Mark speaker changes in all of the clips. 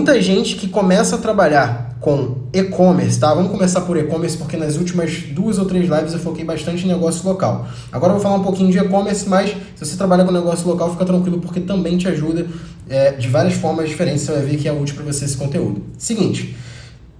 Speaker 1: Muita gente que começa a trabalhar com e-commerce, tá? Vamos começar por e-commerce porque nas últimas duas ou três lives eu foquei bastante em negócio local. Agora eu vou falar um pouquinho de e-commerce, mas se você trabalha com negócio local, fica tranquilo porque também te ajuda é, de várias formas diferentes. Você vai ver que é útil para você esse conteúdo. Seguinte,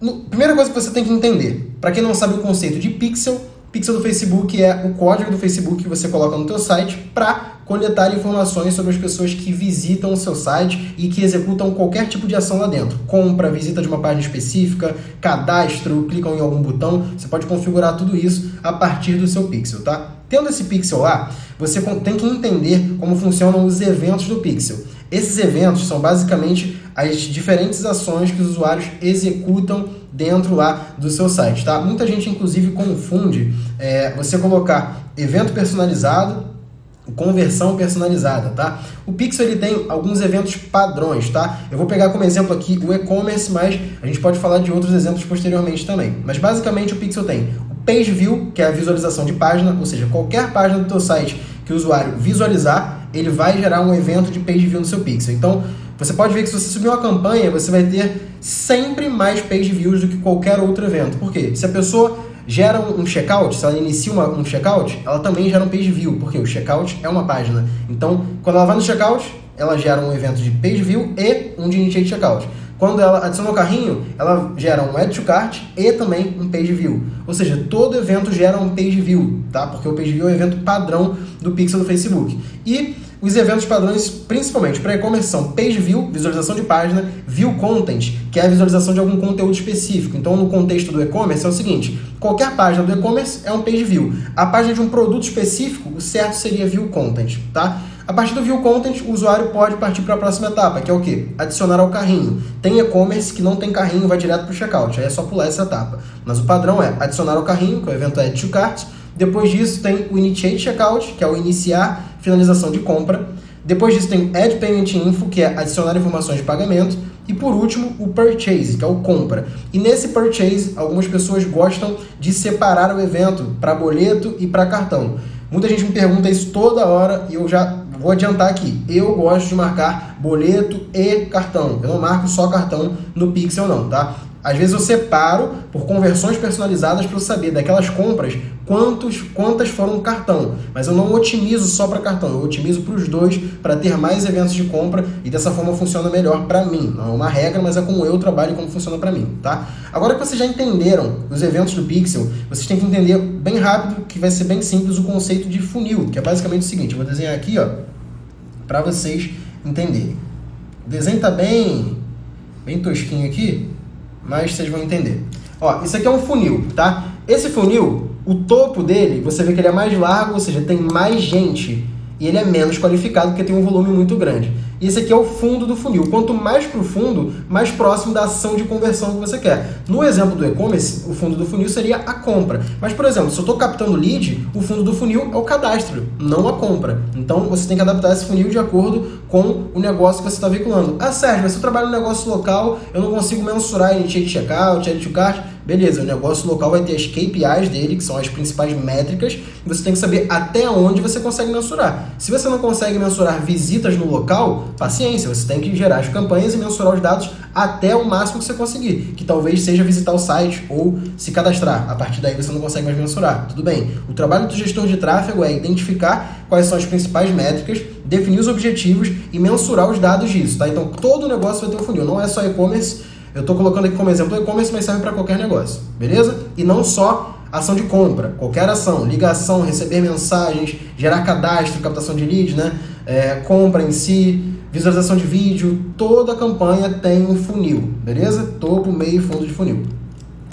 Speaker 1: no, primeira coisa que você tem que entender, para quem não sabe o conceito de pixel, Pixel do Facebook é o código do Facebook que você coloca no teu site para coletar informações sobre as pessoas que visitam o seu site e que executam qualquer tipo de ação lá dentro. Compra, visita de uma página específica, cadastro, clicam em algum botão. Você pode configurar tudo isso a partir do seu pixel, tá? Tendo esse pixel lá, você tem que entender como funcionam os eventos do pixel. Esses eventos são basicamente as diferentes ações que os usuários executam dentro lá do seu site, tá? Muita gente, inclusive, confunde é, você colocar evento personalizado conversão personalizada, tá? O Pixel ele tem alguns eventos padrões, tá? Eu vou pegar como exemplo aqui o e-commerce, mas a gente pode falar de outros exemplos posteriormente também. Mas basicamente o Pixel tem o Page View, que é a visualização de página, ou seja, qualquer página do teu site que o usuário visualizar, ele vai gerar um evento de Page View no seu Pixel. Então, você pode ver que se você subir uma campanha, você vai ter sempre mais page views do que qualquer outro evento. Por quê? Se a pessoa gera um checkout, se ela inicia uma, um checkout, ela também gera um page view, porque o checkout é uma página. Então, quando ela vai no checkout, ela gera um evento de page view e um de initiate checkout. Quando ela adiciona o carrinho, ela gera um add to cart e também um page view. Ou seja, todo evento gera um page view, tá? Porque o page view é o evento padrão do pixel do Facebook. E os eventos padrões, principalmente para e-commerce, são page view, visualização de página, view content, que é a visualização de algum conteúdo específico. Então, no contexto do e-commerce, é o seguinte: qualquer página do e-commerce é um page view. A página de um produto específico, o certo seria view content, tá? A partir do View Content, o usuário pode partir para a próxima etapa, que é o quê? Adicionar ao carrinho. Tem e-commerce que não tem carrinho, vai direto para o checkout, aí é só pular essa etapa. Mas o padrão é adicionar ao carrinho, que o evento é Add to Cart. Depois disso tem o Initiate Checkout, que é o iniciar finalização de compra. Depois disso tem Add Payment Info, que é adicionar informações de pagamento. E por último, o Purchase, que é o compra. E nesse Purchase, algumas pessoas gostam de separar o evento para boleto e para cartão. Muita gente me pergunta isso toda hora e eu já Vou adiantar aqui, eu gosto de marcar boleto e cartão. Eu não marco só cartão no Pixel não, tá? Às vezes eu separo por conversões personalizadas para eu saber daquelas compras quantos, quantas foram cartão. Mas eu não otimizo só para cartão, eu otimizo para os dois para ter mais eventos de compra e dessa forma funciona melhor para mim. Não é uma regra, mas é como eu trabalho e como funciona para mim, tá? Agora que vocês já entenderam os eventos do Pixel, vocês têm que entender bem rápido que vai ser bem simples o conceito de funil, que é basicamente o seguinte, eu vou desenhar aqui, ó, para vocês entenderem. O desenho tá bem bem tosquinho aqui, mas vocês vão entender. Ó, isso aqui é um funil, tá? Esse funil, o topo dele, você vê que ele é mais largo, ou seja, tem mais gente e ele é menos qualificado porque tem um volume muito grande. Esse aqui é o fundo do funil. Quanto mais profundo, mais próximo da ação de conversão que você quer. No exemplo do e-commerce, o fundo do funil seria a compra. Mas, por exemplo, se eu estou captando lead, o fundo do funil é o cadastro, não a compra. Então, você tem que adaptar esse funil de acordo com o negócio que você está veiculando. Ah, Sérgio, mas se eu trabalho no negócio local, eu não consigo mensurar initiate checkout, add to. Beleza, o negócio local vai ter as KPIs dele, que são as principais métricas, e você tem que saber até onde você consegue mensurar. Se você não consegue mensurar visitas no local, paciência, você tem que gerar as campanhas e mensurar os dados até o máximo que você conseguir, que talvez seja visitar o site ou se cadastrar. A partir daí você não consegue mais mensurar. Tudo bem. O trabalho do gestor de tráfego é identificar quais são as principais métricas, definir os objetivos e mensurar os dados disso, tá? Então todo o negócio vai ter um funil, não é só e-commerce eu estou colocando aqui como exemplo e-commerce, mas serve para qualquer negócio, beleza? E não só ação de compra, qualquer ação, ligação, receber mensagens, gerar cadastro, captação de leads, né? É, compra em si, visualização de vídeo, toda campanha tem um funil, beleza? Topo, meio e fundo de funil.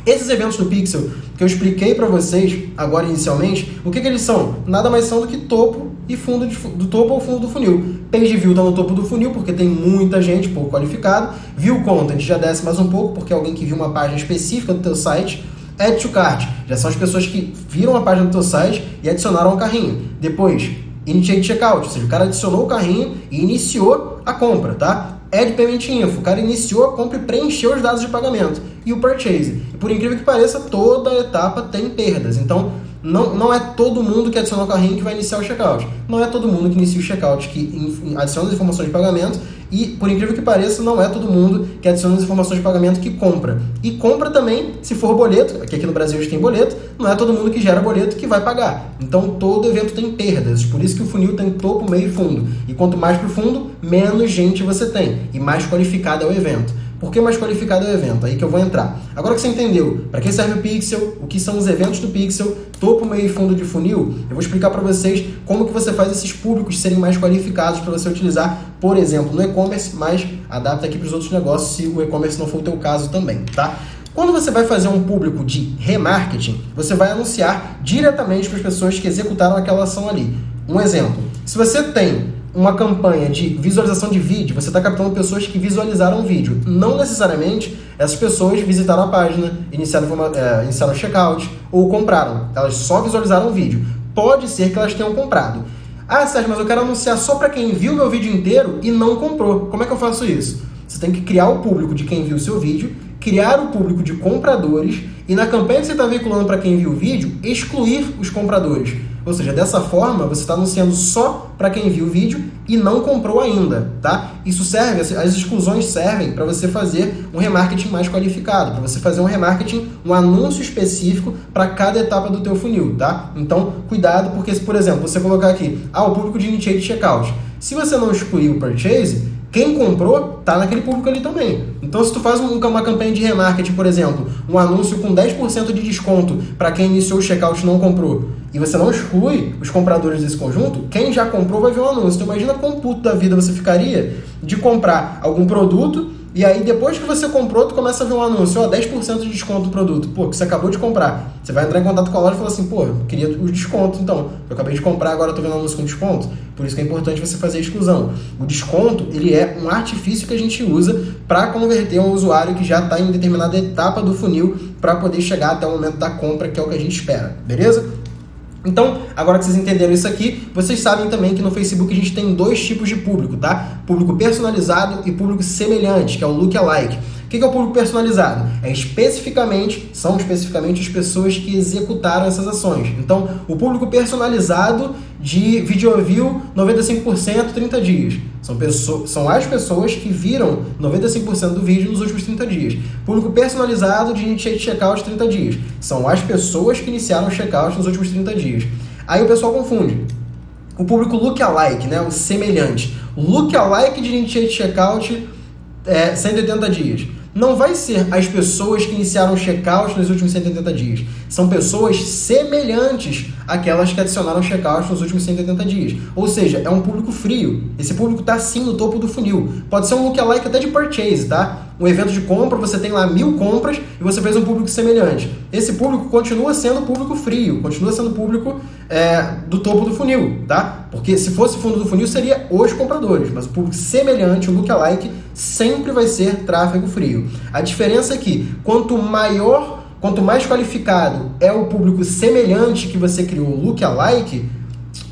Speaker 1: Esses eventos do Pixel que eu expliquei para vocês agora inicialmente, o que, que eles são? Nada mais são do que topo e fundo de, do topo ao fundo do funil. Page View está no topo do funil porque tem muita gente pouco qualificado. View Content já desce mais um pouco porque é alguém que viu uma página específica do teu site. Add to Cart já são as pessoas que viram a página do teu site e adicionaram ao carrinho. Depois, Initiate Checkout, ou seja, o cara adicionou o carrinho e iniciou a compra, tá? Add Payment Info, o cara iniciou a compra e preencheu os dados de pagamento. E o Purchase. E por incrível que pareça, toda etapa tem perdas. Então, não, não é todo mundo que adiciona o carrinho que vai iniciar o checkout. Não é todo mundo que inicia o checkout que adiciona as informações de pagamento E, por incrível que pareça, não é todo mundo que adiciona as informações de pagamento que compra. E compra também, se for boleto, que aqui no Brasil a gente tem boleto, não é todo mundo que gera boleto que vai pagar. Então, todo evento tem perdas. Por isso que o funil tem topo, meio e fundo. E quanto mais para o fundo, menos gente você tem. E mais qualificado é o evento. Por que mais qualificado é o evento? Aí que eu vou entrar. Agora que você entendeu para que serve o Pixel, o que são os eventos do Pixel, topo, meio e fundo de funil, eu vou explicar para vocês como que você faz esses públicos serem mais qualificados para você utilizar, por exemplo, no e-commerce, mas adapta aqui para os outros negócios se o e-commerce não for o teu caso também, tá? Quando você vai fazer um público de remarketing, você vai anunciar diretamente para as pessoas que executaram aquela ação ali. Um exemplo, se você tem uma campanha de visualização de vídeo, você está captando pessoas que visualizaram o vídeo. Não necessariamente essas pessoas visitaram a página, iniciaram, é, iniciaram o checkout ou compraram. Elas só visualizaram o vídeo. Pode ser que elas tenham comprado. Ah, Sérgio, mas eu quero anunciar só para quem viu meu vídeo inteiro e não comprou. Como é que eu faço isso? Você tem que criar o público de quem viu o seu vídeo, criar o público de compradores e na campanha que você está veiculando para quem viu o vídeo, excluir os compradores. Ou seja, dessa forma você está anunciando só para quem viu o vídeo e não comprou ainda, tá? Isso serve, as exclusões servem para você fazer um remarketing mais qualificado, para você fazer um remarketing, um anúncio específico para cada etapa do teu funil, tá? Então, cuidado, porque se, por exemplo, você colocar aqui, ah, o público de initiate checkout. Se você não excluir o purchase, quem comprou tá naquele público ali também. Então, se tu faz uma campanha de remarketing, por exemplo, um anúncio com 10% de desconto para quem iniciou o checkout e não comprou, e você não exclui os compradores desse conjunto, quem já comprou vai ver o anúncio. Então, imagina quão puto da vida você ficaria de comprar algum produto e aí, depois que você comprou, tu começa a ver um anúncio, ó, 10% de desconto do produto. Pô, que você acabou de comprar. Você vai entrar em contato com a loja e falar assim, pô, eu queria o desconto, então. Eu acabei de comprar, agora eu tô vendo anúncio com desconto. Por isso que é importante você fazer a exclusão. O desconto, ele é um artifício que a gente usa para converter um usuário que já está em determinada etapa do funil para poder chegar até o momento da compra, que é o que a gente espera. Beleza? Então, agora que vocês entenderam isso aqui, vocês sabem também que no Facebook a gente tem dois tipos de público, tá? Público personalizado e público semelhante, que é o lookalike. O que é o público personalizado? É especificamente, são especificamente as pessoas que executaram essas ações. Então, o público personalizado de video view 95% 30 dias. São, pessoas, são as pessoas que viram 95% do vídeo nos últimos 30 dias. Público personalizado de initiate checkout 30 dias. São as pessoas que iniciaram o checkout nos últimos 30 dias. Aí o pessoal confunde. O público lookalike, né, o semelhante. Lookalike de initiate checkout é, 180 dias não vai ser as pessoas que iniciaram o checkout nos últimos 180 dias. São pessoas semelhantes àquelas que adicionaram o checkout nos últimos 180 dias. Ou seja, é um público frio. Esse público está sim no topo do funil. Pode ser um lookalike até de purchase, tá? Um evento de compra, você tem lá mil compras e você fez um público semelhante. Esse público continua sendo público frio, continua sendo público é, do topo do funil, tá? Porque se fosse fundo do funil, seria os compradores, mas o público semelhante, o lookalike, sempre vai ser tráfego frio. A diferença é que quanto maior, quanto mais qualificado é o público semelhante que você criou, o lookalike,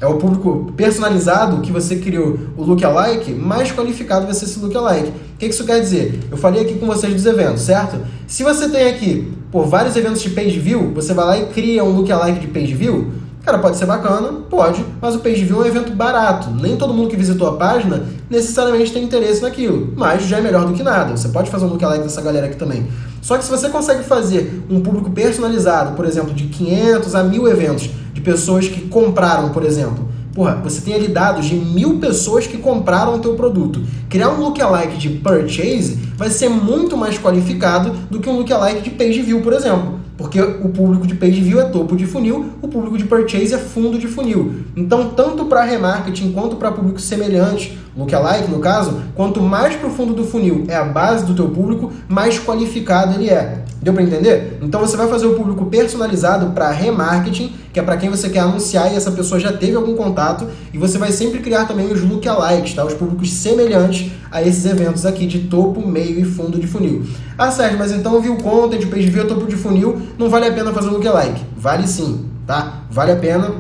Speaker 1: é o público personalizado que você criou o lookalike, mais qualificado vai ser esse lookalike. O que isso quer dizer? Eu falei aqui com vocês dos eventos, certo? Se você tem aqui por vários eventos de page view, você vai lá e cria um lookalike de page view, Cara, pode ser bacana, pode, mas o page view é um evento barato. Nem todo mundo que visitou a página necessariamente tem interesse naquilo, mas já é melhor do que nada. Você pode fazer um lookalike dessa galera aqui também. Só que se você consegue fazer um público personalizado, por exemplo, de 500 a 1000 eventos de pessoas que compraram, por exemplo, Porra, você tem ali dados de mil pessoas que compraram o teu produto. Criar um lookalike de purchase vai ser muito mais qualificado do que um lookalike de page view, por exemplo. Porque o público de page view é topo de funil, o público de purchase é fundo de funil. Então, tanto para remarketing quanto para público semelhante, lookalike no caso, quanto mais para o fundo do funil é a base do teu público, mais qualificado ele é. Deu para entender? Então você vai fazer o público personalizado para remarketing, que é para quem você quer anunciar e essa pessoa já teve algum contato, e você vai sempre criar também os lookalikes, tá? Os públicos semelhantes a esses eventos aqui de topo, meio e fundo de funil. Ah, Sérgio, mas então viu content, page view, topo de funil, não vale a pena fazer o lookalike? Vale sim, tá? Vale a pena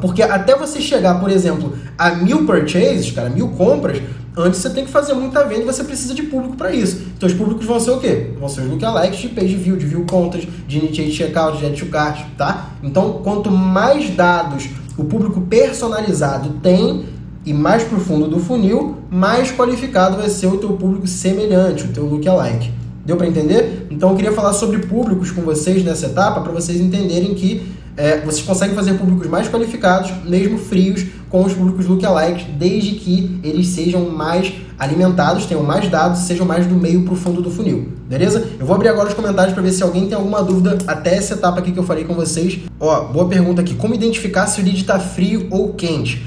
Speaker 1: porque até você chegar, por exemplo, a mil purchases, cara, mil compras, Antes você tem que fazer muita venda e você precisa de público para isso. Então os públicos vão ser o quê? Vão ser os lookalikes de page view, de view contas, de initiate checkout, de add to cart, tá? Então quanto mais dados o público personalizado tem, e mais profundo do funil, mais qualificado vai ser o teu público semelhante, o teu lookalike. Deu para entender? Então eu queria falar sobre públicos com vocês nessa etapa para vocês entenderem que é, vocês conseguem fazer públicos mais qualificados, mesmo frios, com os públicos lookalikes, desde que eles sejam mais alimentados, tenham mais dados, sejam mais do meio para o fundo do funil. Beleza? Eu vou abrir agora os comentários para ver se alguém tem alguma dúvida até essa etapa aqui que eu falei com vocês. Ó, boa pergunta aqui. Como identificar se o lead está frio ou quente?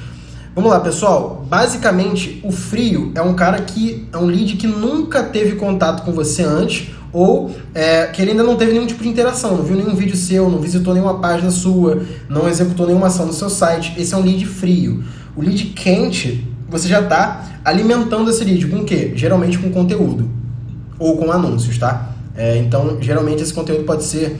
Speaker 1: Vamos lá, pessoal. Basicamente, o frio é um cara que é um lead que nunca teve contato com você antes ou é, que ele ainda não teve nenhum tipo de interação, não viu nenhum vídeo seu, não visitou nenhuma página sua, não executou nenhuma ação no seu site. Esse é um lead frio. O lead quente, você já está alimentando esse lead com o quê? Geralmente com conteúdo ou com anúncios, tá? É, então, geralmente esse conteúdo pode ser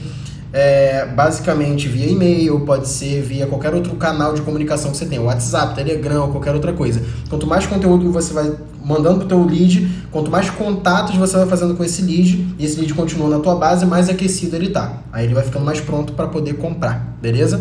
Speaker 1: é, basicamente via e-mail, pode ser via qualquer outro canal de comunicação que você tem, WhatsApp, Telegram, qualquer outra coisa. Quanto mais conteúdo você vai mandando para o teu lead, quanto mais contatos você vai fazendo com esse lead, e esse lead continua na tua base, mais aquecido ele tá. Aí ele vai ficando mais pronto para poder comprar, beleza?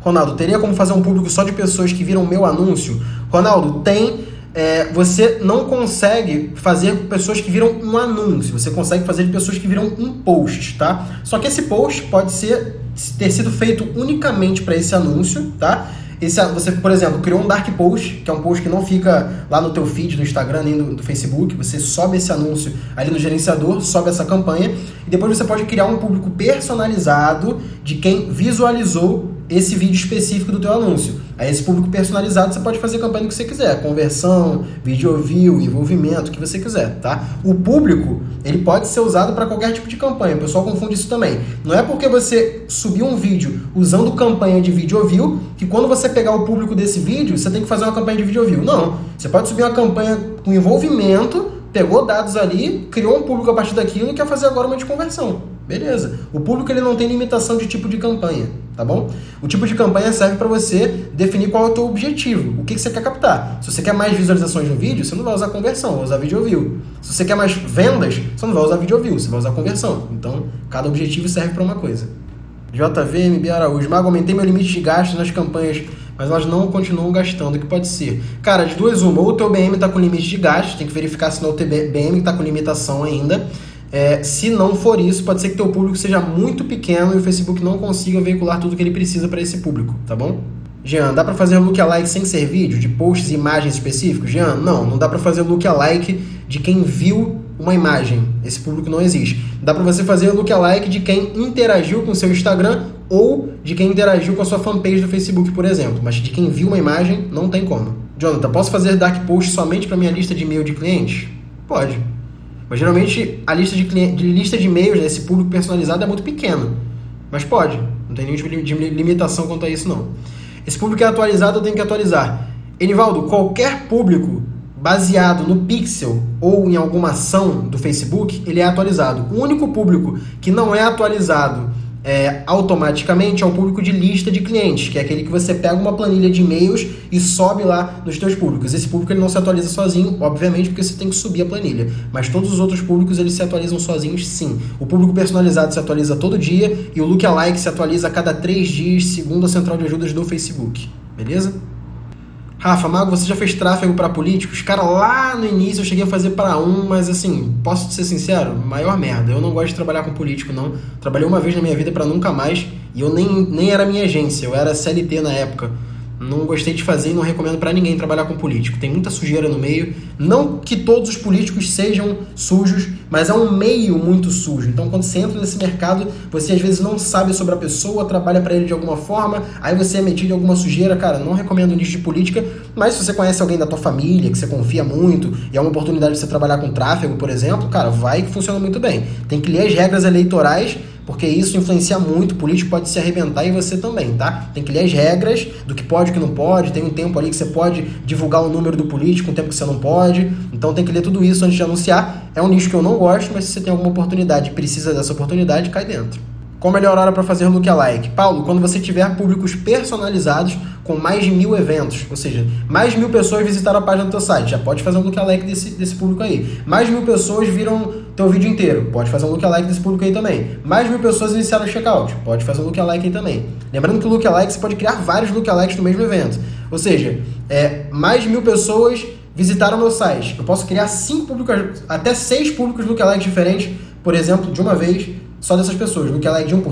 Speaker 1: Ronaldo, teria como fazer um público só de pessoas que viram meu anúncio? Ronaldo, tem é, você não consegue fazer com pessoas que viram um anúncio, você consegue fazer de pessoas que viram um post, tá? Só que esse post pode ser ter sido feito unicamente para esse anúncio, tá? Esse, você, por exemplo, criou um dark post, que é um post que não fica lá no teu feed do Instagram nem do, do, Facebook, você sobe esse anúncio ali no gerenciador, sobe essa campanha, e depois você pode criar um público personalizado de quem visualizou esse vídeo específico do teu anúncio. Aí esse público personalizado você pode fazer campanha que você quiser, conversão, vídeo view, envolvimento, o que você quiser, tá? O público, ele pode ser usado para qualquer tipo de campanha. O pessoal confunde isso também. Não é porque você subiu um vídeo usando campanha de vídeo view que quando você pegar o público desse vídeo, você tem que fazer uma campanha de vídeo view. Não. Você pode subir uma campanha com envolvimento, pegou dados ali, criou um público a partir daquilo e quer fazer agora uma de conversão. Beleza. O público ele não tem limitação de tipo de campanha, tá bom? O tipo de campanha serve para você definir qual é o teu objetivo, o que, que você quer captar. Se você quer mais visualizações no vídeo, você não vai usar conversão, vai usar vídeo view. Se você quer mais vendas, você não vai usar vídeo view, você vai usar conversão. Então, cada objetivo serve para uma coisa. JVMB Araújo, Mago, aumentei meu limite de gasto nas campanhas, mas elas não continuam gastando. O que pode ser? Cara, de duas uma, ou o teu BM está com limite de gasto, tem que verificar se não o teu BM está com limitação ainda é, se não for isso, pode ser que teu público seja muito pequeno e o Facebook não consiga veicular tudo que ele precisa para esse público, tá bom? Jean, dá para fazer lookalike sem ser vídeo, de posts e imagens específicos? Jean, não, não dá para fazer lookalike de quem viu uma imagem. Esse público não existe. Dá para você fazer lookalike de quem interagiu com seu Instagram ou de quem interagiu com a sua fanpage do Facebook, por exemplo. Mas de quem viu uma imagem, não tem como. Jonathan, posso fazer dark post somente para minha lista de e-mail de clientes? Pode. Mas geralmente a lista de, cliente, de lista de e-mails, né, esse público personalizado é muito pequeno. Mas pode, não tem nenhum tipo de limitação quanto a isso não. Esse público é atualizado, eu tenho que atualizar. Enivaldo, qualquer público baseado no pixel ou em alguma ação do Facebook, ele é atualizado. O único público que não é atualizado é, automaticamente ao público de lista de clientes, que é aquele que você pega uma planilha de e-mails e sobe lá nos teus públicos. Esse público ele não se atualiza sozinho, obviamente, porque você tem que subir a planilha. Mas todos os outros públicos eles se atualizam sozinhos, sim. O público personalizado se atualiza todo dia e o lookalike se atualiza a cada três dias, segundo a central de ajudas do Facebook. Beleza? Rafa, Mago, você já fez tráfego para políticos? Cara, lá no início eu cheguei a fazer para um, mas assim, posso ser sincero? Maior merda. Eu não gosto de trabalhar com político, não. Trabalhei uma vez na minha vida para nunca mais e eu nem, nem era minha agência, eu era CLT na época. Não gostei de fazer e não recomendo para ninguém trabalhar com político. Tem muita sujeira no meio. Não que todos os políticos sejam sujos, mas é um meio muito sujo. Então, quando você entra nesse mercado, você às vezes não sabe sobre a pessoa, trabalha para ele de alguma forma, aí você é metido em alguma sujeira. Cara, não recomendo nicho de política, mas se você conhece alguém da tua família, que você confia muito, e é uma oportunidade de você trabalhar com tráfego, por exemplo, cara, vai que funciona muito bem. Tem que ler as regras eleitorais porque isso influencia muito, o político pode se arrebentar e você também, tá? Tem que ler as regras do que pode e que não pode, tem um tempo ali que você pode divulgar o número do político, um tempo que você não pode, então tem que ler tudo isso antes de anunciar. É um nicho que eu não gosto, mas se você tem alguma oportunidade e precisa dessa oportunidade, cai dentro. Qual a melhor hora para fazer lookalike? Paulo, quando você tiver públicos personalizados com mais de mil eventos, ou seja, mais de mil pessoas visitaram a página do teu site, já pode fazer um lookalike desse, desse público aí. Mais de mil pessoas viram teu vídeo inteiro, pode fazer um lookalike desse público aí também. Mais de mil pessoas iniciaram o checkout, pode fazer um lookalike aí também. Lembrando que o lookalike você pode criar vários lookalikes no mesmo evento. Ou seja, é, mais de mil pessoas visitaram meu site. Eu posso criar cinco públicos, até seis públicos lookalikes diferentes, por exemplo, de uma vez, só dessas pessoas. Lookalike de 1%,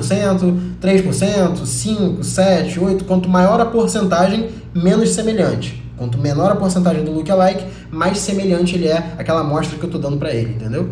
Speaker 1: 3%, 5%, 7%, 8%. Quanto maior a porcentagem, menos semelhante. Quanto menor a porcentagem do lookalike, mais semelhante ele é àquela amostra que eu estou dando para ele, entendeu?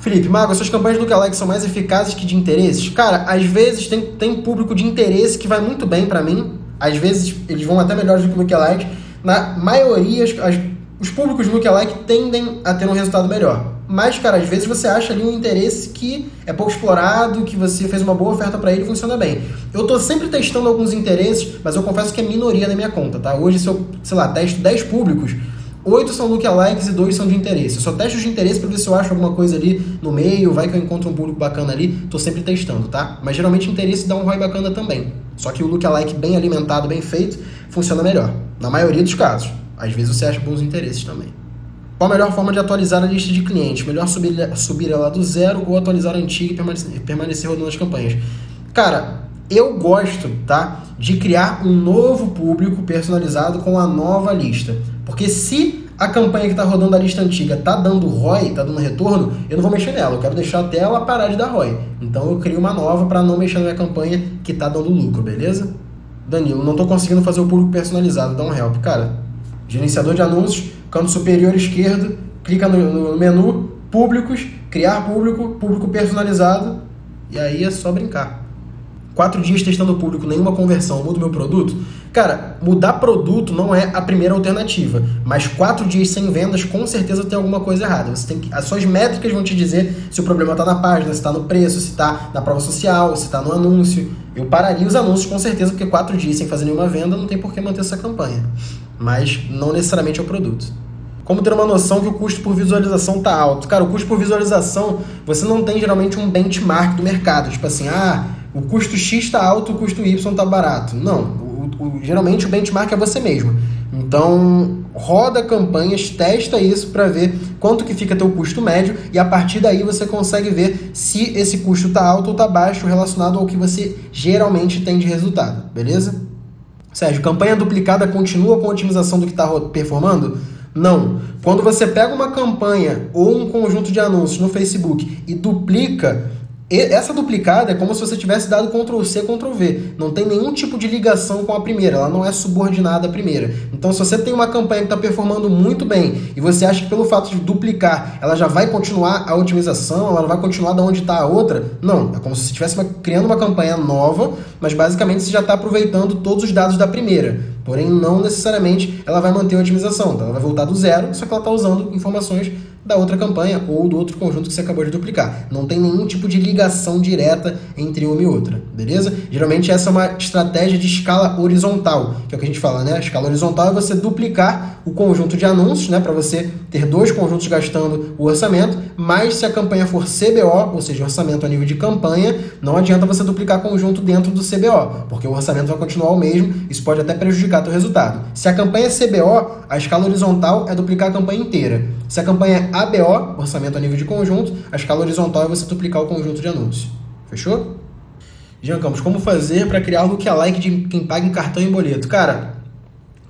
Speaker 1: Felipe, Mago, suas campanhas do lookalike são mais eficazes que de interesses? Cara, às vezes tem, tem público de interesse que vai muito bem para mim. Às vezes eles vão até melhores do que lookalike. Na maioria, as os públicos lookalike tendem a ter um resultado melhor. Mas, cara, às vezes você acha ali um interesse que é pouco explorado, que você fez uma boa oferta para ele e funciona bem. Eu tô sempre testando alguns interesses, mas eu confesso que é minoria na minha conta, tá? Hoje, se eu, sei lá, testo 10 públicos, 8 são lookalikes e 2 são de interesse. Eu só testo os de interesse para ver se eu acho alguma coisa ali no meio, vai que eu encontro um público bacana ali. Tô sempre testando, tá? Mas geralmente interesse dá um ROI bacana também. Só que o lookalike bem alimentado, bem feito, funciona melhor. Na maioria dos casos. Às vezes você acha bons interesses também. Qual a melhor forma de atualizar a lista de clientes? Melhor subir, subir ela do zero ou atualizar a antiga e permanecer, permanecer rodando as campanhas? Cara, eu gosto, tá? De criar um novo público personalizado com a nova lista. Porque se a campanha que está rodando a lista antiga tá dando ROI, tá dando retorno, eu não vou mexer nela. Eu quero deixar até ela parar de dar ROI. Então eu crio uma nova para não mexer na minha campanha que tá dando lucro, beleza? Danilo, não estou conseguindo fazer o público personalizado, dá um help. Cara, Gerenciador de anúncios, canto superior esquerdo, clica no, no menu, públicos, criar público, público personalizado, e aí é só brincar. Quatro dias testando público, nenhuma conversão, mudo meu produto? Cara, mudar produto não é a primeira alternativa, mas quatro dias sem vendas com certeza tem alguma coisa errada. Você tem que, as suas métricas vão te dizer se o problema está na página, se está no preço, se está na prova social, se está no anúncio. Eu pararia os anúncios com certeza, porque quatro dias sem fazer nenhuma venda não tem por que manter essa campanha mas não necessariamente é o produto. Como ter uma noção que o custo por visualização está alto? Cara, o custo por visualização, você não tem geralmente um benchmark do mercado. Tipo assim, ah, o custo X está alto, o custo Y está barato. Não, o, o, geralmente o benchmark é você mesmo. Então, roda campanhas, testa isso para ver quanto que fica teu custo médio e a partir daí você consegue ver se esse custo está alto ou está baixo relacionado ao que você geralmente tem de resultado, beleza? Sérgio, campanha duplicada continua com a otimização do que está performando? Não. Quando você pega uma campanha ou um conjunto de anúncios no Facebook e duplica, essa duplicada é como se você tivesse dado Ctrl C, Ctrl V. Não tem nenhum tipo de ligação com a primeira, ela não é subordinada à primeira. Então, se você tem uma campanha que está performando muito bem e você acha que pelo fato de duplicar ela já vai continuar a otimização, ela vai continuar da onde está a outra, não. É como se você estivesse criando uma campanha nova, mas basicamente você já está aproveitando todos os dados da primeira. Porém, não necessariamente ela vai manter a otimização. Então, ela vai voltar do zero, só que ela está usando informações da outra campanha ou do outro conjunto que você acabou de duplicar. Não tem nenhum tipo de ligação direta entre uma e outra, beleza? Geralmente essa é uma estratégia de escala horizontal, que é o que a gente fala, né? A escala horizontal é você duplicar o conjunto de anúncios, né, para você ter dois conjuntos gastando o orçamento, mas se a campanha for CBO, ou seja, orçamento a nível de campanha, não adianta você duplicar conjunto dentro do CBO, porque o orçamento vai continuar o mesmo, isso pode até prejudicar o resultado. Se a campanha é CBO, a escala horizontal é duplicar a campanha inteira. Se a campanha é ABO, orçamento a nível de conjunto, a escala horizontal é você duplicar o conjunto de anúncios. Fechou? Jean Campos, como fazer para criar lookalike de quem paga em cartão e boleto? Cara,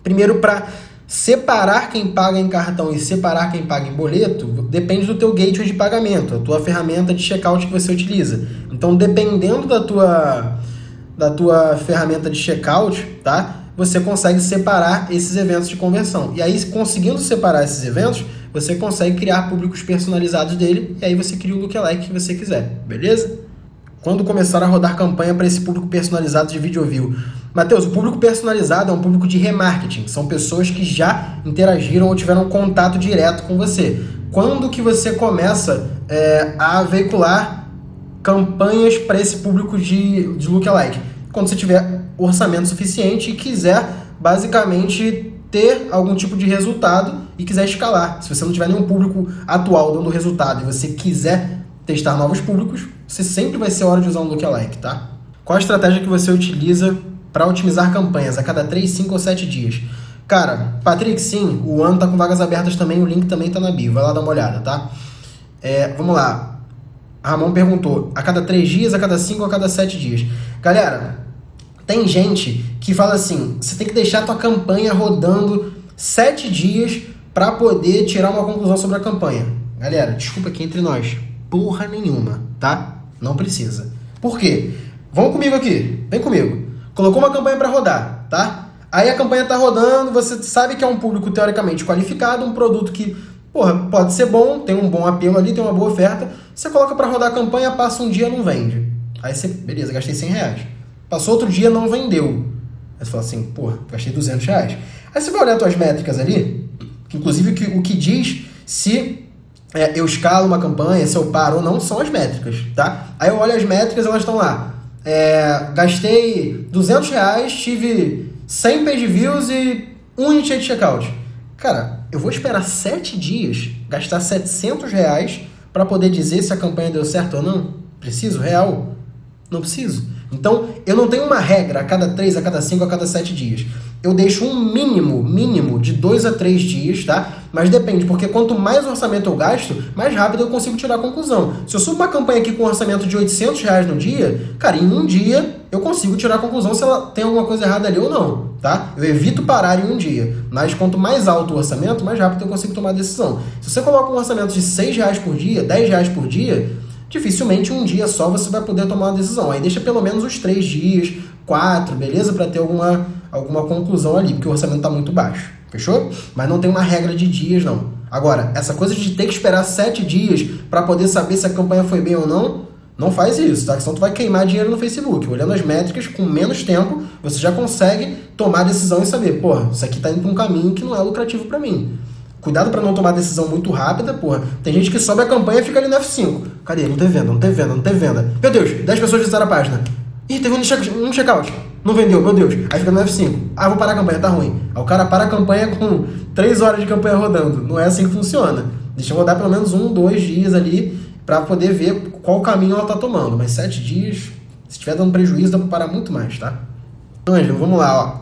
Speaker 1: primeiro para separar quem paga em cartão e separar quem paga em boleto, depende do teu gateway de pagamento, a tua ferramenta de checkout que você utiliza. Então, dependendo da tua da tua ferramenta de checkout, tá? Você consegue separar esses eventos de conversão. E aí, conseguindo separar esses eventos, você consegue criar públicos personalizados dele e aí você cria o lookalike que você quiser, beleza? Quando começar a rodar campanha para esse público personalizado de vídeo view? Matheus, o público personalizado é um público de remarketing. São pessoas que já interagiram ou tiveram contato direto com você. Quando que você começa é, a veicular campanhas para esse público de, de lookalike? Quando você tiver orçamento suficiente e quiser basicamente ter algum tipo de resultado e quiser escalar. Se você não tiver nenhum público atual dando resultado e você quiser testar novos públicos, você sempre vai ser hora de usar um lookalike, tá? Qual a estratégia que você utiliza para otimizar campanhas a cada 3, 5 ou 7 dias? Cara, Patrick, sim, o ano tá com vagas abertas também, o link também tá na bio, vai lá dar uma olhada, tá? É, vamos lá. Ramon perguntou: a cada 3 dias, a cada 5 ou a cada 7 dias? Galera, tem gente que fala assim: você tem que deixar a tua campanha rodando 7 dias para poder tirar uma conclusão sobre a campanha. Galera, desculpa aqui entre nós. Porra nenhuma, tá? Não precisa. Por quê? Vão comigo aqui, vem comigo. Colocou uma campanha para rodar, tá? Aí a campanha tá rodando, você sabe que é um público teoricamente qualificado, um produto que, porra, pode ser bom, tem um bom apelo ali, tem uma boa oferta. Você coloca para rodar a campanha, passa um dia não vende. Aí você, beleza, gastei 100 reais. Passou outro dia, não vendeu. Aí você fala assim, porra, gastei 200 reais. Aí você vai olhar as suas métricas ali, inclusive o que, o que diz se é, eu escalo uma campanha, se eu paro ou não, são as métricas, tá? Aí eu olho as métricas, elas estão lá. É, gastei 200 reais, tive 100 page views e um initiate checkout. Cara, eu vou esperar 7 dias, gastar 700 reais para poder dizer se a campanha deu certo ou não? Preciso? Real? Não preciso. Então, eu não tenho uma regra a cada 3, a cada 5, a cada 7 dias. Eu deixo um mínimo, mínimo de 2 a 3 dias, tá? Mas depende, porque quanto mais orçamento eu gasto, mais rápido eu consigo tirar a conclusão. Se eu subo uma campanha aqui com um orçamento de 800 reais no dia, cara, em um dia eu consigo tirar a conclusão se ela tem alguma coisa errada ali ou não, tá? Eu evito parar em um dia. Mas quanto mais alto o orçamento, mais rápido eu consigo tomar a decisão. Se você coloca um orçamento de 6 reais por dia, 10 reais por dia, dificilmente um dia só você vai poder tomar uma decisão. Aí deixa pelo menos os três dias, quatro, beleza? Para ter alguma, alguma conclusão ali, porque o orçamento está muito baixo. Fechou? Mas não tem uma regra de dias, não. Agora, essa coisa de ter que esperar sete dias para poder saber se a campanha foi bem ou não, não faz isso, tá? Senão tu vai queimar dinheiro no Facebook. Olhando as métricas, com menos tempo, você já consegue tomar a decisão e saber, porra, isso aqui tá indo para um caminho que não é lucrativo para mim. Cuidado para não tomar decisão muito rápida, porra. Tem gente que sobe a campanha e fica ali no F5. Cadê? Não tem venda, não tem venda, não tem venda. Meu Deus, 10 pessoas visitaram a página. Ih, teve um, check, um checkout. Não vendeu, meu Deus. Aí fica no F5. Ah, vou parar a campanha, tá ruim. Aí o cara para a campanha com 3 horas de campanha rodando. Não é assim que funciona. Deixa eu rodar pelo menos um, dois dias ali para poder ver qual caminho ela tá tomando. Mas 7 dias, se estiver dando prejuízo, dá pra parar muito mais, tá? Ângelo, vamos lá, ó.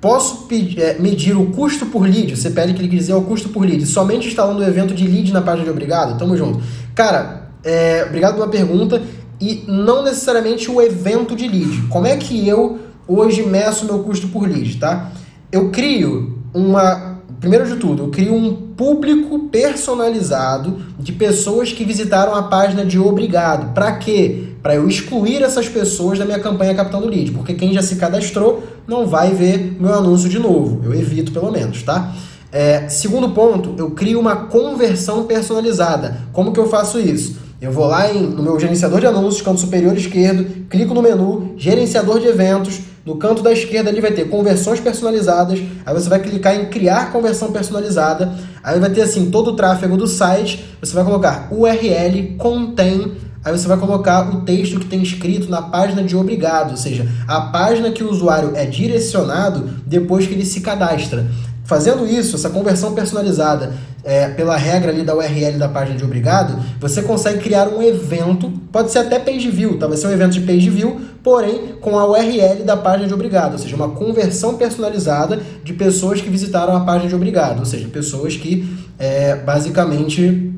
Speaker 1: Posso é, medir o custo por lead? Você pede que ele dizer o custo por lead. Somente instalando o evento de lead na página de obrigado? Tamo junto. Cara, é, obrigado pela pergunta. E não necessariamente o evento de lead. Como é que eu hoje meço meu custo por lead, tá? Eu crio uma. Primeiro de tudo, eu crio um público personalizado de pessoas que visitaram a página de obrigado. Para quê? para eu excluir essas pessoas da minha campanha Capitão do Lead, porque quem já se cadastrou não vai ver meu anúncio de novo. Eu evito pelo menos, tá? É, segundo ponto, eu crio uma conversão personalizada. Como que eu faço isso? Eu vou lá em, no meu gerenciador de anúncios, canto superior esquerdo, clico no menu, gerenciador de eventos, no canto da esquerda ali vai ter conversões personalizadas, aí você vai clicar em criar conversão personalizada, aí vai ter assim todo o tráfego do site, você vai colocar URL contém Aí você vai colocar o texto que tem escrito na página de obrigado, ou seja, a página que o usuário é direcionado depois que ele se cadastra. Fazendo isso, essa conversão personalizada é, pela regra ali da URL da página de obrigado, você consegue criar um evento, pode ser até page view, tá? vai ser um evento de page view, porém com a URL da página de obrigado, ou seja, uma conversão personalizada de pessoas que visitaram a página de obrigado, ou seja, pessoas que é, basicamente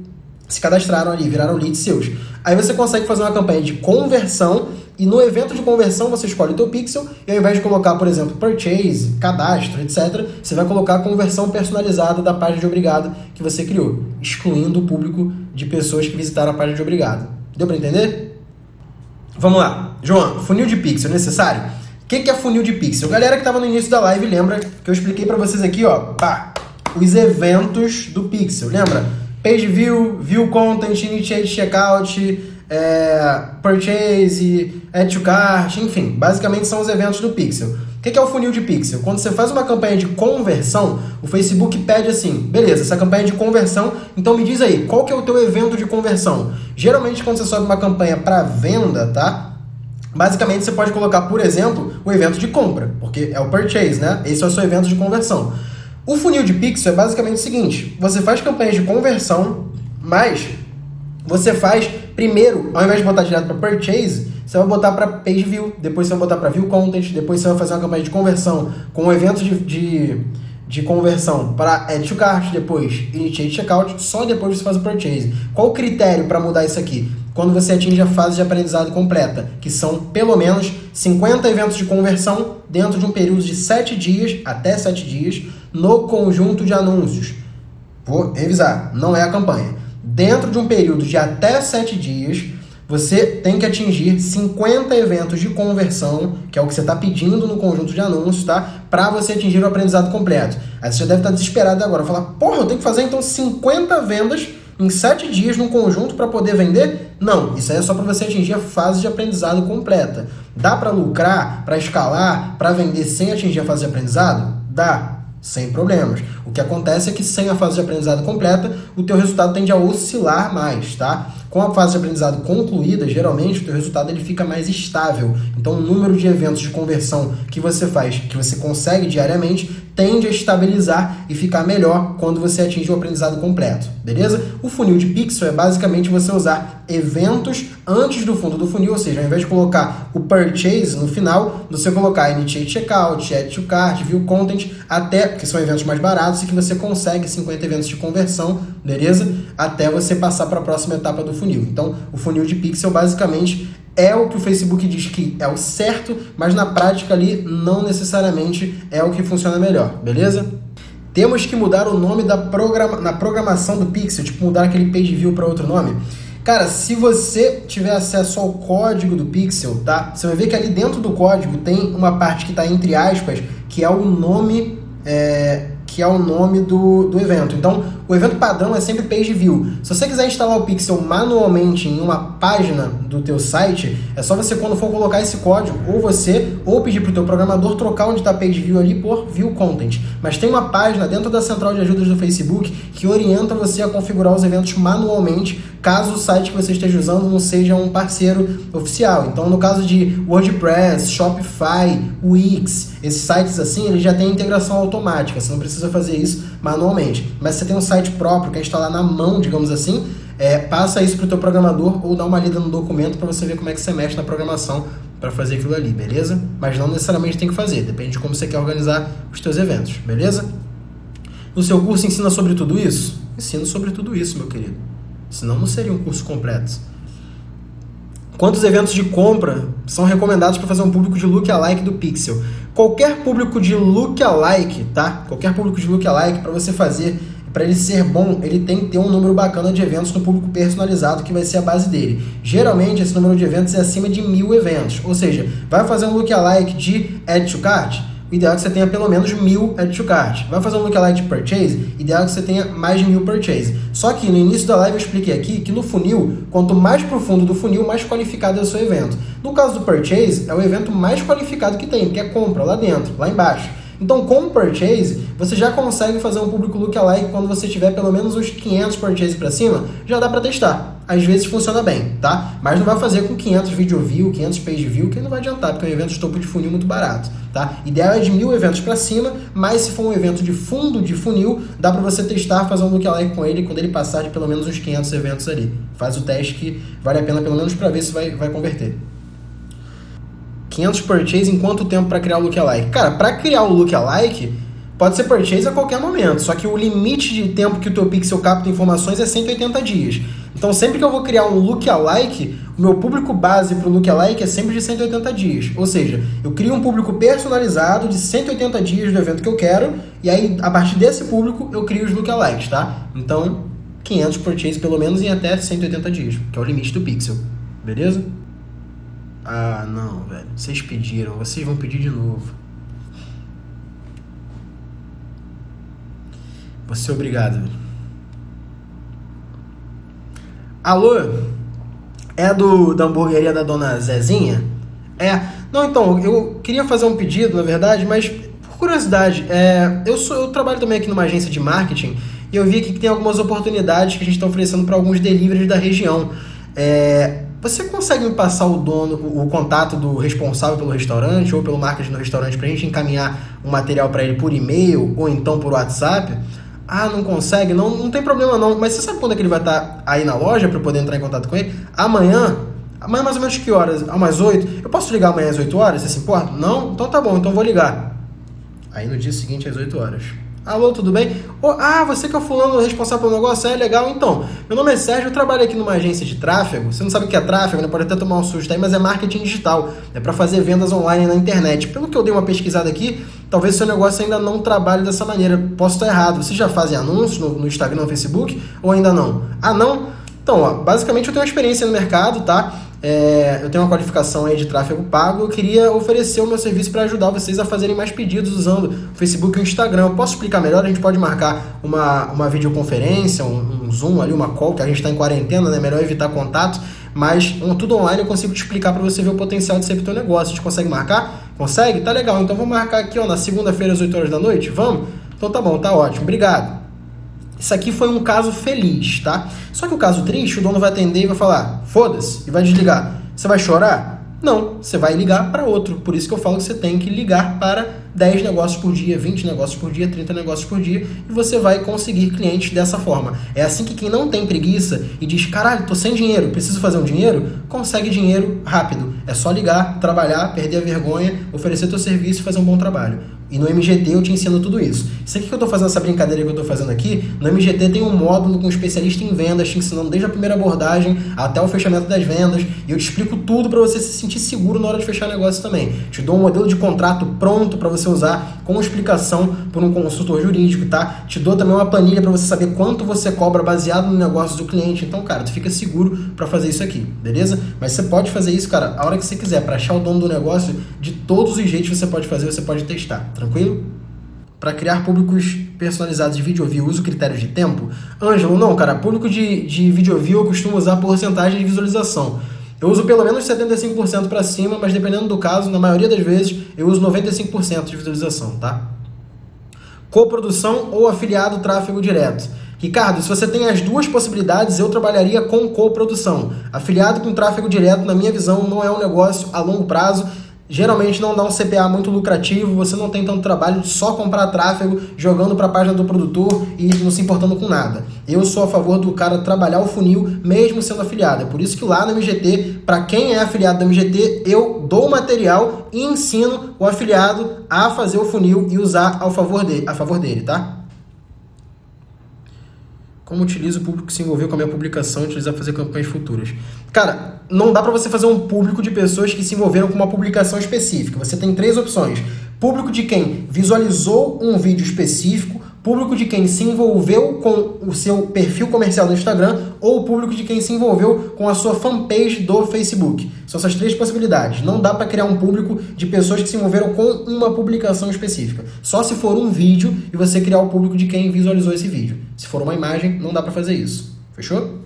Speaker 1: se cadastraram ali, viraram leads seus. Aí você consegue fazer uma campanha de conversão e no evento de conversão você escolhe o teu pixel e ao invés de colocar, por exemplo, purchase, cadastro, etc., você vai colocar a conversão personalizada da página de obrigado que você criou, excluindo o público de pessoas que visitaram a página de obrigado. Deu para entender? Vamos lá. João, funil de pixel necessário? O que, que é funil de pixel? Galera que estava no início da live, lembra que eu expliquei para vocês aqui, ó, pá, os eventos do pixel. Lembra? Page View, View Content, Initiate Checkout, é, Purchase, Add to Cart, enfim, basicamente são os eventos do Pixel. O que é o funil de pixel? Quando você faz uma campanha de conversão, o Facebook pede assim, beleza, essa campanha é de conversão, então me diz aí, qual que é o teu evento de conversão? Geralmente quando você sobe uma campanha para venda, tá? Basicamente você pode colocar, por exemplo, o evento de compra, porque é o purchase, né? Esse é o seu evento de conversão. O funil de pixel é basicamente o seguinte: você faz campanhas de conversão, mas você faz primeiro, ao invés de botar direto para purchase, você vai botar para page view, depois você vai botar para view content, depois você vai fazer uma campanha de conversão com um evento de, de, de conversão para add to cart, depois initiate checkout, só depois você faz o purchase. Qual o critério para mudar isso aqui? Quando você atinge a fase de aprendizado completa, que são pelo menos 50 eventos de conversão dentro de um período de 7 dias, até 7 dias, no conjunto de anúncios. Vou revisar, não é a campanha. Dentro de um período de até 7 dias, você tem que atingir 50 eventos de conversão, que é o que você está pedindo no conjunto de anúncios, tá? Para você atingir o aprendizado completo. Aí você deve estar tá desesperado agora, falar, porra, eu tenho que fazer então 50 vendas em 7 dias num conjunto para poder vender? Não, isso aí é só para você atingir a fase de aprendizado completa. Dá para lucrar, para escalar, para vender sem atingir a fase de aprendizado? Dá sem problemas. O que acontece é que sem a fase de aprendizado completa, o teu resultado tende a oscilar mais, tá? Com a fase de aprendizado concluída, geralmente o teu resultado ele fica mais estável. Então, o número de eventos de conversão que você faz, que você consegue diariamente, tende a estabilizar e ficar melhor quando você atinge o aprendizado completo, beleza? O funil de pixel é basicamente você usar eventos antes do fundo do funil, ou seja, ao invés de colocar o purchase no final, você colocar initiate checkout, add to cart, view content, até, porque são eventos mais baratos e que você consegue 50 eventos de conversão, beleza? Até você passar para a próxima etapa do funil. Então, o funil de pixel basicamente é o que o Facebook diz que é o certo, mas na prática ali não necessariamente é o que funciona melhor, beleza? Temos que mudar o nome da programa, na programação do Pixel, tipo mudar aquele page view para outro nome. Cara, se você tiver acesso ao código do Pixel, tá? Você vai ver que ali dentro do código tem uma parte que está entre aspas, que é o nome é, que é o nome do, do evento. Então, o evento padrão é sempre page view. Se você quiser instalar o Pixel manualmente em uma página do teu site, é só você quando for colocar esse código, ou você, ou pedir para o teu programador trocar onde está page view ali por view content. Mas tem uma página dentro da central de ajudas do Facebook que orienta você a configurar os eventos manualmente, caso o site que você esteja usando não seja um parceiro oficial. Então, no caso de WordPress, Shopify, Wix, esses sites assim, eles já têm integração automática. Você não precisa fazer isso manualmente. Mas você tem um site próprio, quer instalar na mão, digamos assim, é, passa isso para o teu programador ou dá uma lida no documento para você ver como é que você mexe na programação para fazer aquilo ali, beleza? Mas não necessariamente tem que fazer, depende de como você quer organizar os teus eventos, beleza? No seu curso ensina sobre tudo isso? Ensino sobre tudo isso, meu querido. Senão não seria um curso completo. Quantos eventos de compra são recomendados para fazer um público de look-alike do Pixel? Qualquer público de look-alike, tá? Qualquer público de look-alike para você fazer, para ele ser bom, ele tem que ter um número bacana de eventos no público personalizado que vai ser a base dele. Geralmente esse número de eventos é acima de mil eventos, ou seja, vai fazer um look-alike de add to cart, ideal é que você tenha pelo menos mil add to cart. Vai fazer um lookalike de purchase, ideal é que você tenha mais de mil purchase. Só que no início da live eu expliquei aqui que no funil, quanto mais profundo do funil, mais qualificado é o seu evento. No caso do purchase, é o evento mais qualificado que tem, porque é compra lá dentro, lá embaixo. Então, com o purchase, você já consegue fazer um público lookalike quando você tiver pelo menos uns 500 purchase para cima, já dá para testar. Às vezes funciona bem, tá? Mas não vai fazer com 500 video view, 500 page view, que não vai adiantar, porque é um evento de topo de funil muito barato, tá? Ideal é de mil eventos para cima, mas se for um evento de fundo de funil, dá para você testar, fazer um lookalike com ele quando ele passar de pelo menos uns 500 eventos ali. Faz o teste que vale a pena pelo menos para ver se vai, vai converter. 500 purchase em quanto tempo para criar o lookalike? Cara, para criar o lookalike, pode ser purchase a qualquer momento, só que o limite de tempo que o teu pixel capta informações é 180 dias. Então, sempre que eu vou criar um lookalike, o meu público base para o lookalike é sempre de 180 dias. Ou seja, eu crio um público personalizado de 180 dias do evento que eu quero, e aí, a partir desse público, eu crio os lookalikes, tá? Então, 500 purchase pelo menos em até 180 dias, que é o limite do pixel. Beleza? Ah, não, velho. Vocês pediram, vocês vão pedir de novo. Ser obrigado. Alô? É do da hamburgueria da dona Zezinha? É. Não, então, eu queria fazer um pedido, na verdade, mas por curiosidade, é, eu, sou, eu trabalho também aqui numa agência de marketing e eu vi aqui que tem algumas oportunidades que a gente está oferecendo para alguns deliveries da região. É, você consegue me passar o dono, o, o, contato do responsável pelo restaurante ou pelo marketing do restaurante para a gente encaminhar um material para ele por e-mail ou então por WhatsApp? Ah, não consegue? Não, não tem problema não. Mas você sabe quando é que ele vai estar tá aí na loja para poder entrar em contato com ele? Amanhã? Amanhã mais ou menos que horas? Às 8? Eu posso ligar amanhã às 8 horas? Você se importa? Não? Então tá bom, então vou ligar. Aí no dia seguinte às 8 horas. Alô, tudo bem? Oh, ah, você que é o fulano responsável pelo negócio? É legal, então. Meu nome é Sérgio, eu trabalho aqui numa agência de tráfego. Você não sabe o que é tráfego, né? Pode até tomar um susto aí, mas é marketing digital. É para fazer vendas online na internet. Pelo que eu dei uma pesquisada aqui, talvez seu negócio ainda não trabalhe dessa maneira. Posso estar errado. Vocês já fazem anúncios no, no Instagram, no Facebook ou ainda não? Ah, não? Então, basicamente eu tenho uma experiência no mercado, tá? É, eu tenho uma qualificação aí de tráfego pago, eu queria oferecer o meu serviço para ajudar vocês a fazerem mais pedidos usando o Facebook e o Instagram. Eu posso explicar melhor? A gente pode marcar uma, uma videoconferência, um, um Zoom ali, uma call, que a gente está em quarentena, né? Melhor evitar contato, mas um, tudo online eu consigo te explicar para você ver o potencial de ser pro teu negócio. A gente consegue marcar? Consegue? Tá legal. Então vamos marcar aqui ó, na segunda-feira às 8 horas da noite? Vamos? Então tá bom, tá ótimo. Obrigado. Isso aqui foi um caso feliz, tá? Só que o caso triste, o dono vai atender e vai falar: foda-se, e vai desligar. Você vai chorar? Não, você vai ligar para outro. Por isso que eu falo que você tem que ligar para 10 negócios por dia, 20 negócios por dia, 30 negócios por dia e você vai conseguir clientes dessa forma. É assim que quem não tem preguiça e diz: caralho, tô sem dinheiro, preciso fazer um dinheiro, consegue dinheiro rápido. É só ligar, trabalhar, perder a vergonha, oferecer teu serviço e fazer um bom trabalho. E no MGT eu te ensino tudo isso. Isso aqui que eu estou fazendo, essa brincadeira que eu estou fazendo aqui, no MGT tem um módulo com um especialista em vendas, te ensinando desde a primeira abordagem até o fechamento das vendas. E eu te explico tudo para você se sentir seguro na hora de fechar negócio também. Te dou um modelo de contrato pronto para você usar, com explicação por um consultor jurídico, tá? Te dou também uma planilha para você saber quanto você cobra baseado no negócio do cliente. Então, cara, tu fica seguro para fazer isso aqui, beleza? Mas você pode fazer isso, cara, a hora que você quiser, para achar o dono do negócio, de todos os jeitos você pode fazer, você pode testar. Tranquilo? Para criar públicos personalizados de vídeo view, uso critérios de tempo? Ângelo, não, cara. Público de, de vídeo view eu costumo usar porcentagem de visualização. Eu uso pelo menos 75% para cima, mas dependendo do caso, na maioria das vezes, eu uso 95% de visualização, tá? Coprodução ou afiliado tráfego direto. Ricardo, se você tem as duas possibilidades, eu trabalharia com coprodução. Afiliado com tráfego direto, na minha visão, não é um negócio a longo prazo geralmente não dá um CPA muito lucrativo, você não tem tanto trabalho de só comprar tráfego, jogando para a página do produtor e não se importando com nada. Eu sou a favor do cara trabalhar o funil mesmo sendo afiliado. É por isso que lá no MGT, para quem é afiliado do MGT, eu dou material e ensino o afiliado a fazer o funil e usar ao favor dele, a favor dele, tá? Como utiliza o público que se envolveu com a minha publicação utilizar fazer campanhas futuras? Cara, não dá para você fazer um público de pessoas que se envolveram com uma publicação específica. Você tem três opções: público de quem visualizou um vídeo específico, público de quem se envolveu com o seu perfil comercial no Instagram ou público de quem se envolveu com a sua fanpage do Facebook. São essas três possibilidades. Não dá para criar um público de pessoas que se envolveram com uma publicação específica. Só se for um vídeo e você criar o público de quem visualizou esse vídeo. Se for uma imagem, não dá para fazer isso. Fechou?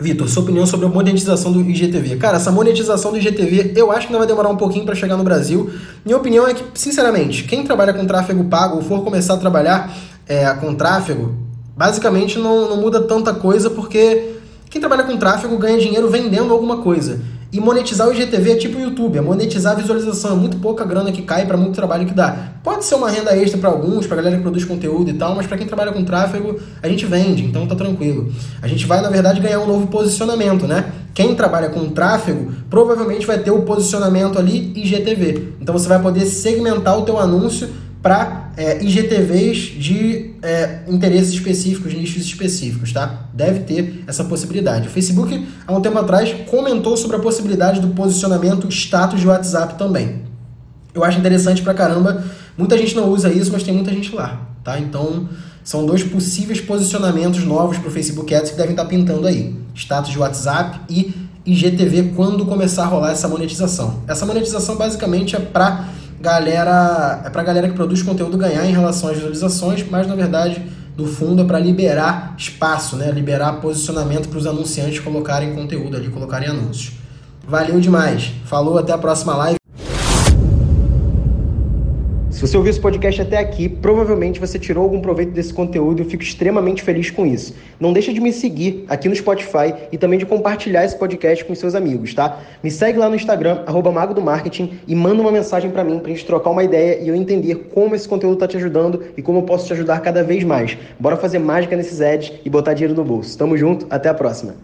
Speaker 1: Vitor, sua opinião sobre a monetização do IGTV. Cara, essa monetização do IGTV eu acho que ainda vai demorar um pouquinho para chegar no Brasil. Minha opinião é que, sinceramente, quem trabalha com tráfego pago ou for começar a trabalhar é, com tráfego, basicamente não, não muda tanta coisa porque quem trabalha com tráfego ganha dinheiro vendendo alguma coisa. E monetizar o IGTV é tipo o YouTube, é monetizar a visualização, é muito pouca grana que cai para muito trabalho que dá. Pode ser uma renda extra para alguns, para galera que produz conteúdo e tal, mas para quem trabalha com tráfego, a gente vende, então tá tranquilo. A gente vai, na verdade, ganhar um novo posicionamento, né? Quem trabalha com tráfego provavelmente vai ter o posicionamento ali IGTV. Então você vai poder segmentar o teu anúncio para é, IGTVs de é, interesses específicos, nichos específicos, tá? Deve ter essa possibilidade. O Facebook, há um tempo atrás, comentou sobre a possibilidade do posicionamento status de WhatsApp também. Eu acho interessante pra caramba. Muita gente não usa isso, mas tem muita gente lá, tá? Então, são dois possíveis posicionamentos novos para o Facebook Ads que devem estar tá pintando aí. Status de WhatsApp e IGTV quando começar a rolar essa monetização. Essa monetização basicamente é para galera é para galera que produz conteúdo ganhar em relação às visualizações, mas na verdade, no fundo é para liberar espaço, né? Liberar posicionamento para os anunciantes colocarem conteúdo ali, colocarem anúncios. Valeu demais. Falou, até a próxima live. Se você ouviu esse podcast até aqui, provavelmente você tirou algum proveito desse conteúdo e eu fico extremamente feliz com isso. Não deixa de me seguir aqui no Spotify e também de compartilhar esse podcast com seus amigos, tá? Me segue lá no Instagram, Mago do Marketing, e manda uma mensagem para mim pra gente trocar uma ideia e eu entender como esse conteúdo tá te ajudando e como eu posso te ajudar cada vez mais. Bora fazer mágica nesses ads e botar dinheiro no bolso. Tamo junto, até a próxima.